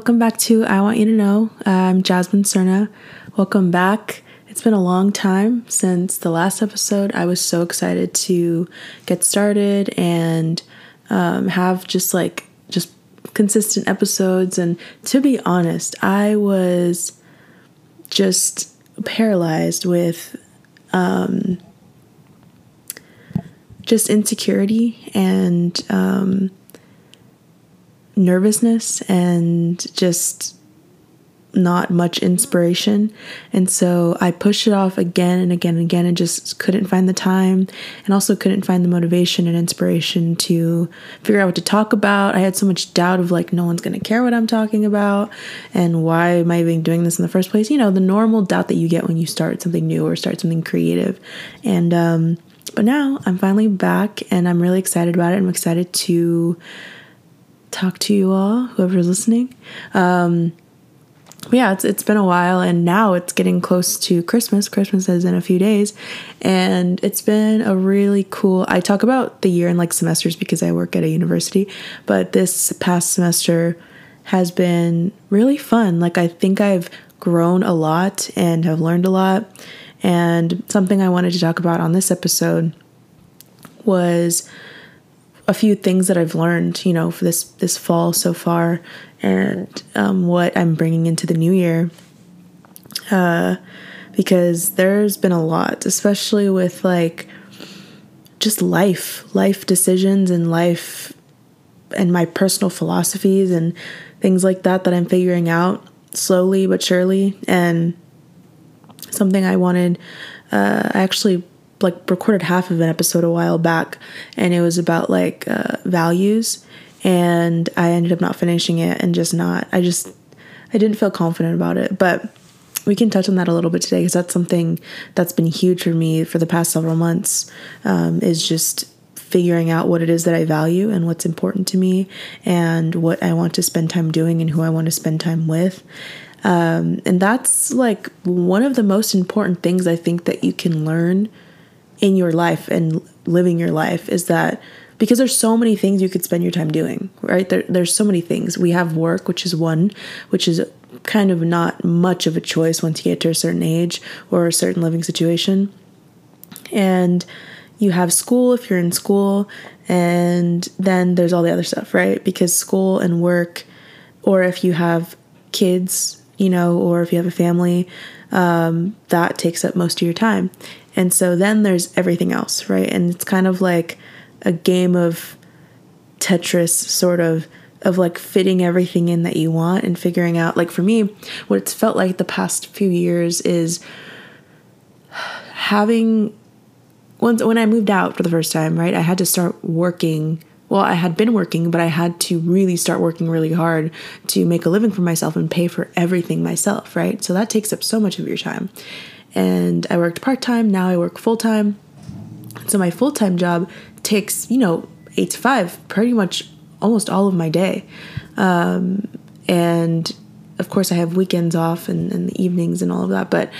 welcome back to I Want You to Know. I'm Jasmine Cerna. Welcome back. It's been a long time since the last episode. I was so excited to get started and um, have just like just consistent episodes. And to be honest, I was just paralyzed with um, just insecurity and um, nervousness and just not much inspiration. And so I pushed it off again and again and again and just couldn't find the time and also couldn't find the motivation and inspiration to figure out what to talk about. I had so much doubt of like, no one's going to care what I'm talking about and why am I even doing this in the first place? You know, the normal doubt that you get when you start something new or start something creative. And, um, but now I'm finally back and I'm really excited about it. I'm excited to talk to you all, whoever's listening. Um, yeah, it's it's been a while, and now it's getting close to Christmas. Christmas is in a few days, and it's been a really cool. I talk about the year in like semesters because I work at a university, but this past semester has been really fun. Like I think I've grown a lot and have learned a lot. And something I wanted to talk about on this episode was a few things that I've learned, you know, for this this fall so far, and um, what I'm bringing into the new year. Uh, because there's been a lot, especially with like just life, life decisions, and life, and my personal philosophies and things like that that I'm figuring out slowly but surely, and something I wanted. Uh, I actually like recorded half of an episode a while back and it was about like uh, values and i ended up not finishing it and just not i just i didn't feel confident about it. But we can touch on that a little bit today because that's something that's been huge for me for the past several months um, is just figuring out what it is that i value and what's important to me and what i want to spend time doing and who i want to spend time with. Um, and that's like one of the most important things i think that you can learn in your life and living your life is that because there's so many things you could spend your time doing, right? There, there's so many things. We have work, which is one, which is kind of not much of a choice once you get to a certain age or a certain living situation. And you have school if you're in school, and then there's all the other stuff, right? Because school and work, or if you have kids, you know, or if you have a family, um, that takes up most of your time. And so then there's everything else, right? And it's kind of like a game of Tetris, sort of, of like fitting everything in that you want and figuring out. Like for me, what it's felt like the past few years is having. Once when I moved out for the first time, right, I had to start working well, I had been working, but I had to really start working really hard to make a living for myself and pay for everything myself, right? So that takes up so much of your time and I worked part time. Now I work full time. So my full time job takes, you know, eight to five, pretty much almost all of my day. Um, and of course, I have weekends off and, and the evenings and all of that, but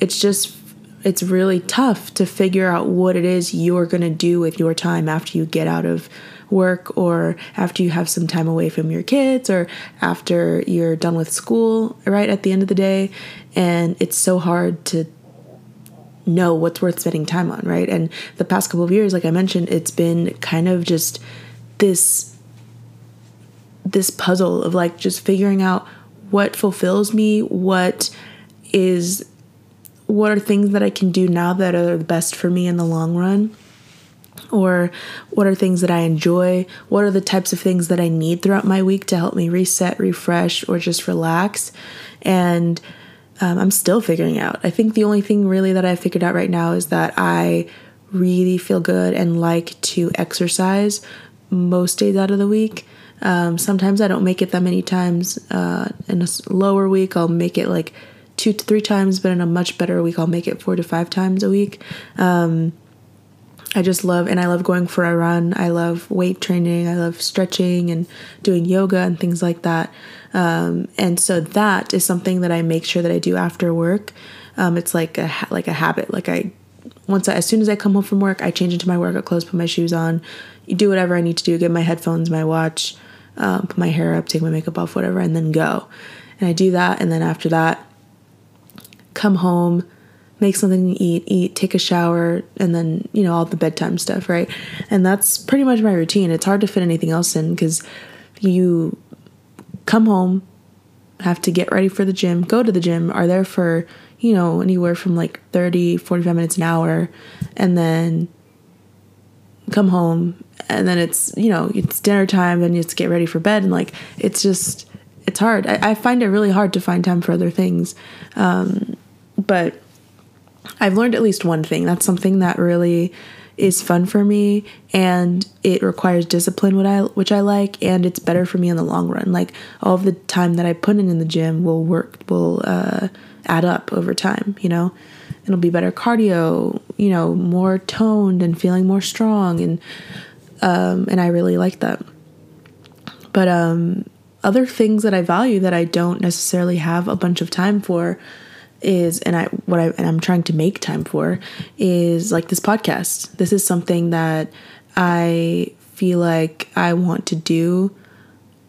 it's just it's really tough to figure out what it is you're going to do with your time after you get out of work or after you have some time away from your kids or after you're done with school, right at the end of the day. And it's so hard to know what's worth spending time on, right? And the past couple of years, like I mentioned, it's been kind of just this this puzzle of like just figuring out what fulfills me, what is what are things that I can do now that are the best for me in the long run or what are things that I enjoy? What are the types of things that I need throughout my week to help me reset, refresh, or just relax? And um, I'm still figuring out. I think the only thing really that I've figured out right now is that I really feel good and like to exercise most days out of the week. Um, sometimes I don't make it that many times. Uh, in a lower week, I'll make it like two to three times, but in a much better week, I'll make it four to five times a week. Um, I just love, and I love going for a run. I love weight training. I love stretching and doing yoga and things like that. Um, and so that is something that I make sure that I do after work. Um, it's like a like a habit. Like I, once I, as soon as I come home from work, I change into my workout clothes, put my shoes on, do whatever I need to do, get my headphones, my watch, um, put my hair up, take my makeup off, whatever, and then go. And I do that, and then after that, come home, make something to eat, eat, take a shower, and then, you know, all the bedtime stuff, right? And that's pretty much my routine. It's hard to fit anything else in because you come home, have to get ready for the gym, go to the gym, are there for, you know, anywhere from like 30, 45 minutes an hour, and then come home and then it's you know it's dinner time and you get ready for bed and like it's just it's hard i, I find it really hard to find time for other things um, but i've learned at least one thing that's something that really is fun for me and it requires discipline what I which I like and it's better for me in the long run. Like all of the time that I put in in the gym will work will uh, add up over time, you know it'll be better cardio, you know, more toned and feeling more strong and um and I really like that. But um other things that I value that I don't necessarily have a bunch of time for is and I what I and I'm trying to make time for is like this podcast. This is something that I feel like I want to do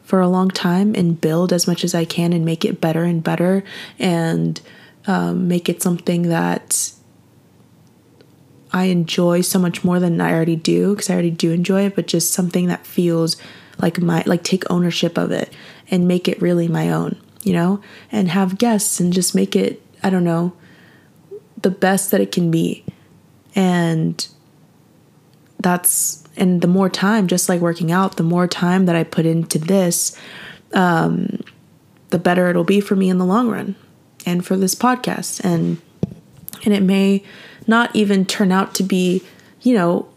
for a long time and build as much as I can and make it better and better and um, make it something that I enjoy so much more than I already do because I already do enjoy it, but just something that feels like my like take ownership of it and make it really my own, you know, and have guests and just make it I don't know the best that it can be, and that's and the more time, just like working out, the more time that I put into this, um, the better it'll be for me in the long run and for this podcast. And and it may not even turn out to be you know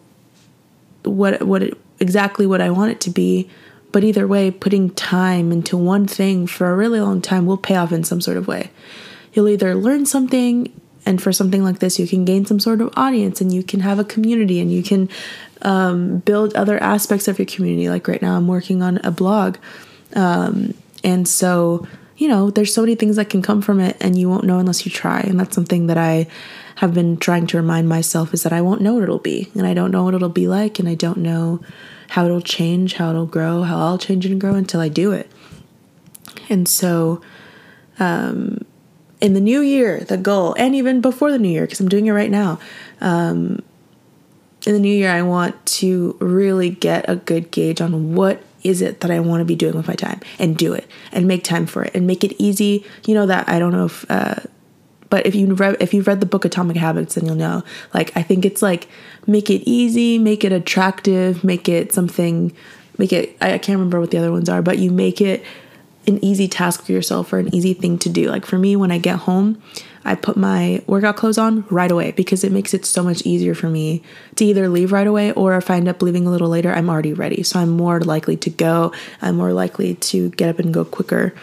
what what it, exactly what I want it to be. But either way putting time into one thing for a really long time will pay off in some sort of way you'll either learn something and for something like this you can gain some sort of audience and you can have a community and you can um, build other aspects of your community like right now i'm working on a blog um, and so you know, there's so many things that can come from it and you won't know unless you try. And that's something that I have been trying to remind myself is that I won't know what it'll be. And I don't know what it'll be like. And I don't know how it'll change, how it'll grow, how I'll change and grow until I do it. And so, um, in the new year, the goal, and even before the new year, because I'm doing it right now, um, in the new year, I want to really get a good gauge on what is it that I want to be doing with my time and do it and make time for it and make it easy. You know that I don't know if, uh, but if you if you've read the book Atomic Habits, then you'll know. Like I think it's like make it easy, make it attractive, make it something, make it. I can't remember what the other ones are, but you make it an easy task for yourself or an easy thing to do. Like for me, when I get home, I put my workout clothes on right away because it makes it so much easier for me to either leave right away or if I end up leaving a little later, I'm already ready. So I'm more likely to go. I'm more likely to get up and go quicker.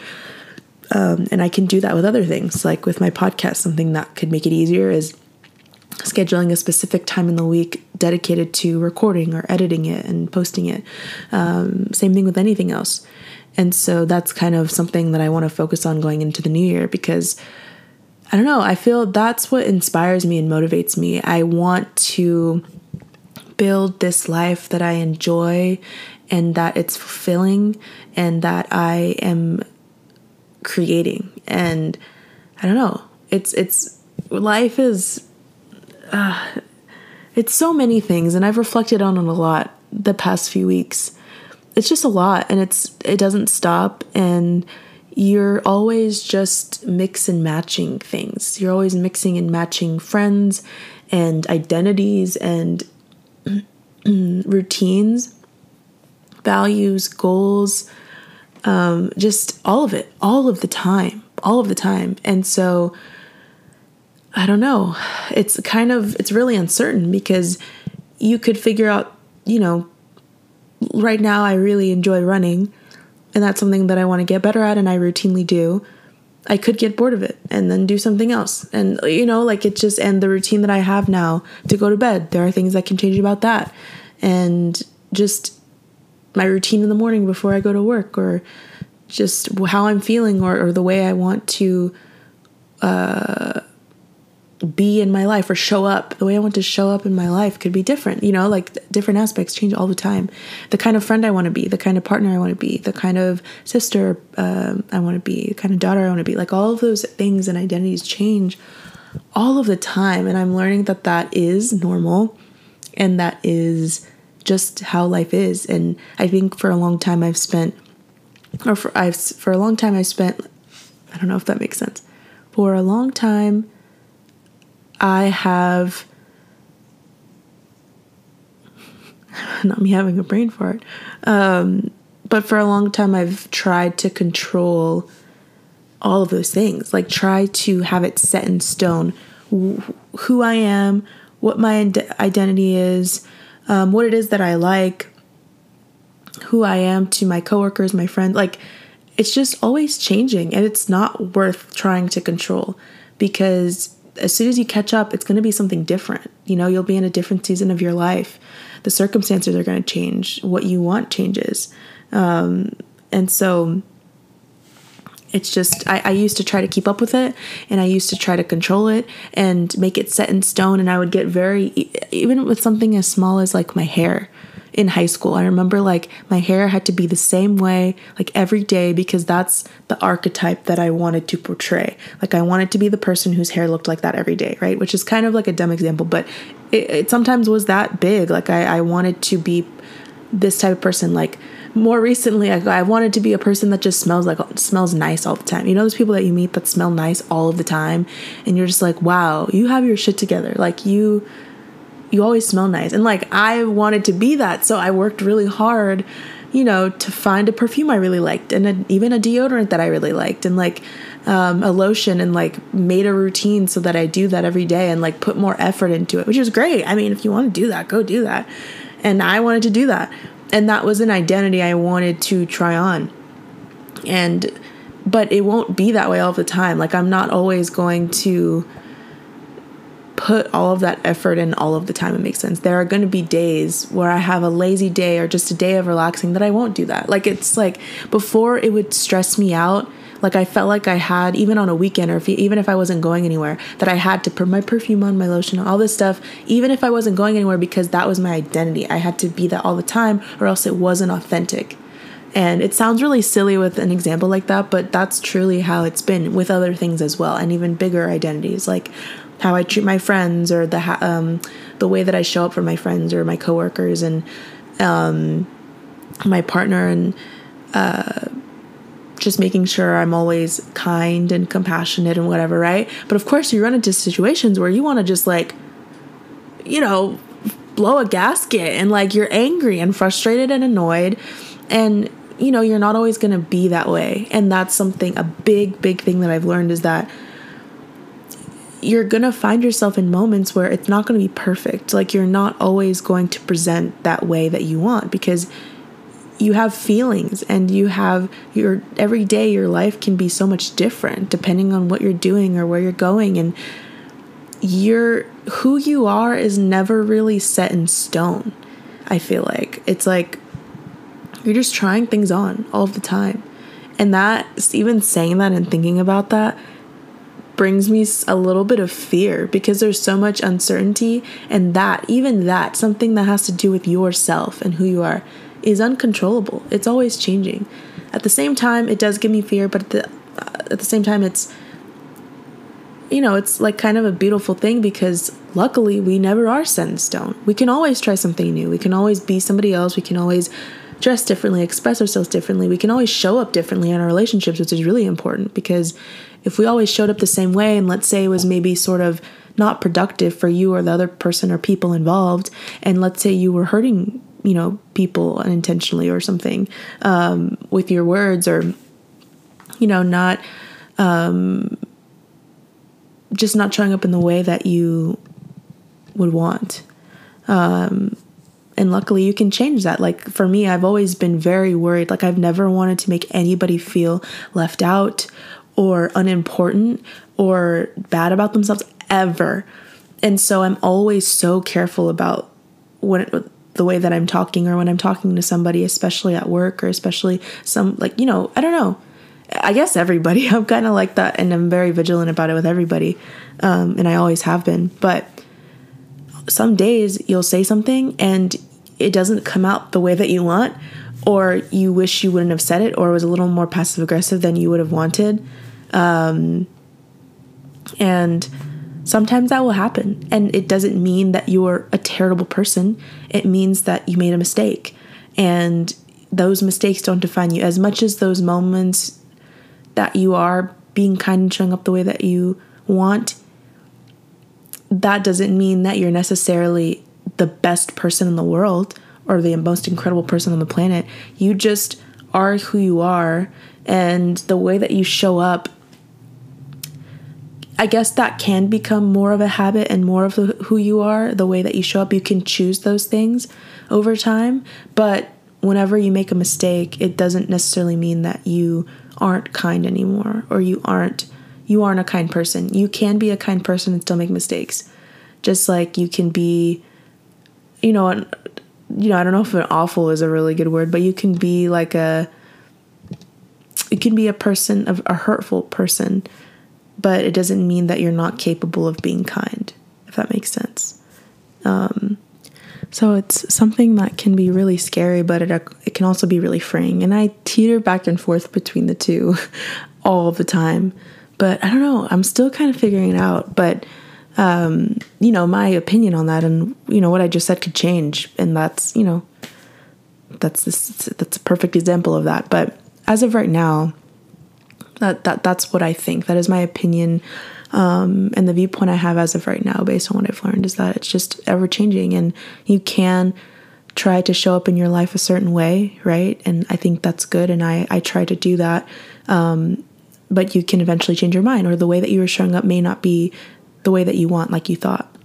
Um, and I can do that with other things, like with my podcast. Something that could make it easier is scheduling a specific time in the week dedicated to recording or editing it and posting it. Um, same thing with anything else. And so that's kind of something that I want to focus on going into the new year because I don't know, I feel that's what inspires me and motivates me. I want to build this life that I enjoy and that it's fulfilling and that I am creating. And I don't know, it's it's life is uh, it's so many things and I've reflected on it a lot the past few weeks it's just a lot and it's it doesn't stop and you're always just mix and matching things. You're always mixing and matching friends and identities and routines, values, goals, um, just all of it, all of the time, all of the time. And so I don't know. It's kind of it's really uncertain because you could figure out, you know, right now I really enjoy running and that's something that I want to get better at and I routinely do. I could get bored of it and then do something else. And you know, like it's just and the routine that I have now to go to bed, there are things that can change about that. And just my routine in the morning before I go to work or just how I'm feeling or, or the way I want to uh be in my life or show up. The way i want to show up in my life could be different you know like different aspects change all the time. The kind of friend i want to be the kind of partner i want to be the kind of sister um, i want to be the kind of daughter i want to be like all of those things and identities change all of the time. And i'm learning that that is normal and that is just how life is. And i think for a long time i've spent or for i've for a long time i spent i don't know if that makes sense. For a long time I have not me having a brain fart. Um, but for a long time, I've tried to control all of those things, like try to have it set in stone who I am, what my identity is, um, what it is that I like, who I am to my coworkers, my friends. Like, it's just always changing, and it's not worth trying to control because as soon as you catch up, it's going to be something different. You know, you'll be in a different season of your life. The circumstances are going to change. What you want changes. Um, and so it's just, I, I used to try to keep up with it and I used to try to control it and make it set in stone. And I would get very, even with something as small as like my hair in high school. I remember like my hair had to be the same way like every day because that's the archetype that I wanted to portray. Like I wanted to be the person whose hair looked like that every day, right? Which is kind of like a dumb example, but it, it sometimes was that big. Like I, I wanted to be this type of person. Like more recently, I, I wanted to be a person that just smells like smells nice all the time. You know those people that you meet that smell nice all of the time, and you're just like, wow, you have your shit together. Like you you always smell nice. And like I wanted to be that, so I worked really hard, you know, to find a perfume I really liked and a, even a deodorant that I really liked and like um, a lotion and like made a routine so that I do that every day and like put more effort into it, which is great. I mean, if you want to do that, go do that. And I wanted to do that. And that was an identity I wanted to try on. And but it won't be that way all the time. Like I'm not always going to put all of that effort in all of the time it makes sense. There are going to be days where i have a lazy day or just a day of relaxing that i won't do that. Like it's like before it would stress me out like i felt like i had even on a weekend or if, even if i wasn't going anywhere that i had to put my perfume on my lotion all this stuff even if i wasn't going anywhere because that was my identity. I had to be that all the time or else it wasn't authentic. And it sounds really silly with an example like that, but that's truly how it's been with other things as well, and even bigger identities. Like how I treat my friends or the um, the way that I show up for my friends or my coworkers and um, my partner and uh, just making sure I'm always kind and compassionate and whatever, right? But of course, you run into situations where you want to just like, you know, blow a gasket and like you're angry and frustrated and annoyed and you know you're not always going to be that way and that's something a big big thing that I've learned is that you're going to find yourself in moments where it's not going to be perfect. Like you're not always going to present that way that you want because you have feelings and you have your every day your life can be so much different depending on what you're doing or where you're going and you're who you are is never really set in stone. I feel like it's like you're just trying things on all the time. And that even saying that and thinking about that brings me a little bit of fear because there's so much uncertainty and that even that something that has to do with yourself and who you are is uncontrollable. It's always changing. At the same time it does give me fear but at the, uh, at the same time it's you know it's like kind of a beautiful thing because luckily we never are set in stone. We can always try something new. We can always be somebody else. We can always dress differently express ourselves differently. We can always show up differently in our relationships which is really important because if we always showed up the same way and let's say it was maybe sort of not productive for you or the other person or people involved and let's say you were hurting you know people unintentionally or something um, with your words or you know not um, just not showing up in the way that you would want. Um, and luckily you can change that. Like for me i've always been very worried. Like i've never wanted to make anybody feel left out or unimportant or bad about themselves ever. And so I'm always so careful about when the way that I'm talking or when I'm talking to somebody, especially at work or especially some like, you know, I don't know. I guess everybody. I'm kind of like that, and I'm very vigilant about it with everybody, um, and I always have been. But some days you'll say something and it doesn't come out the way that you want, or you wish you wouldn't have said it, or it was a little more passive aggressive than you would have wanted. Um, and sometimes that will happen. And it doesn't mean that you're a terrible person, it means that you made a mistake. And those mistakes don't define you as much as those moments that you are being kind and showing up the way that you want. That doesn't mean that you're necessarily the best person in the world or the most incredible person on the planet. You just are who you are, and the way that you show up. I guess that can become more of a habit and more of who you are, the way that you show up. You can choose those things over time, but whenever you make a mistake, it doesn't necessarily mean that you aren't kind anymore or you aren't you aren't a kind person. You can be a kind person and still make mistakes. Just like you can be you know, you know, I don't know if an awful is a really good word, but you can be like a it can be a person of a hurtful person, but it doesn't mean that you're not capable of being kind, if that makes sense. Um, so it's something that can be really scary, but it it can also be really freeing. And I teeter back and forth between the two all the time. But I don't know, I'm still kind of figuring it out, but um, you know, my opinion on that and you know what I just said could change, and that's you know, that's this that's a perfect example of that. But as of right now, that that that's what I think. That is my opinion, um, and the viewpoint I have as of right now, based on what I've learned, is that it's just ever changing, and you can try to show up in your life a certain way, right? And I think that's good, and I I try to do that. Um, but you can eventually change your mind, or the way that you were showing up may not be the way that you want, like you thought.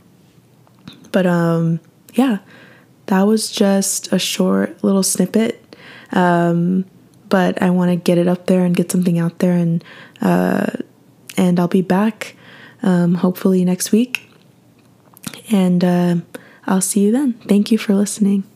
But um, yeah, that was just a short little snippet. Um, but I want to get it up there and get something out there, and uh, and I'll be back um, hopefully next week, and uh, I'll see you then. Thank you for listening.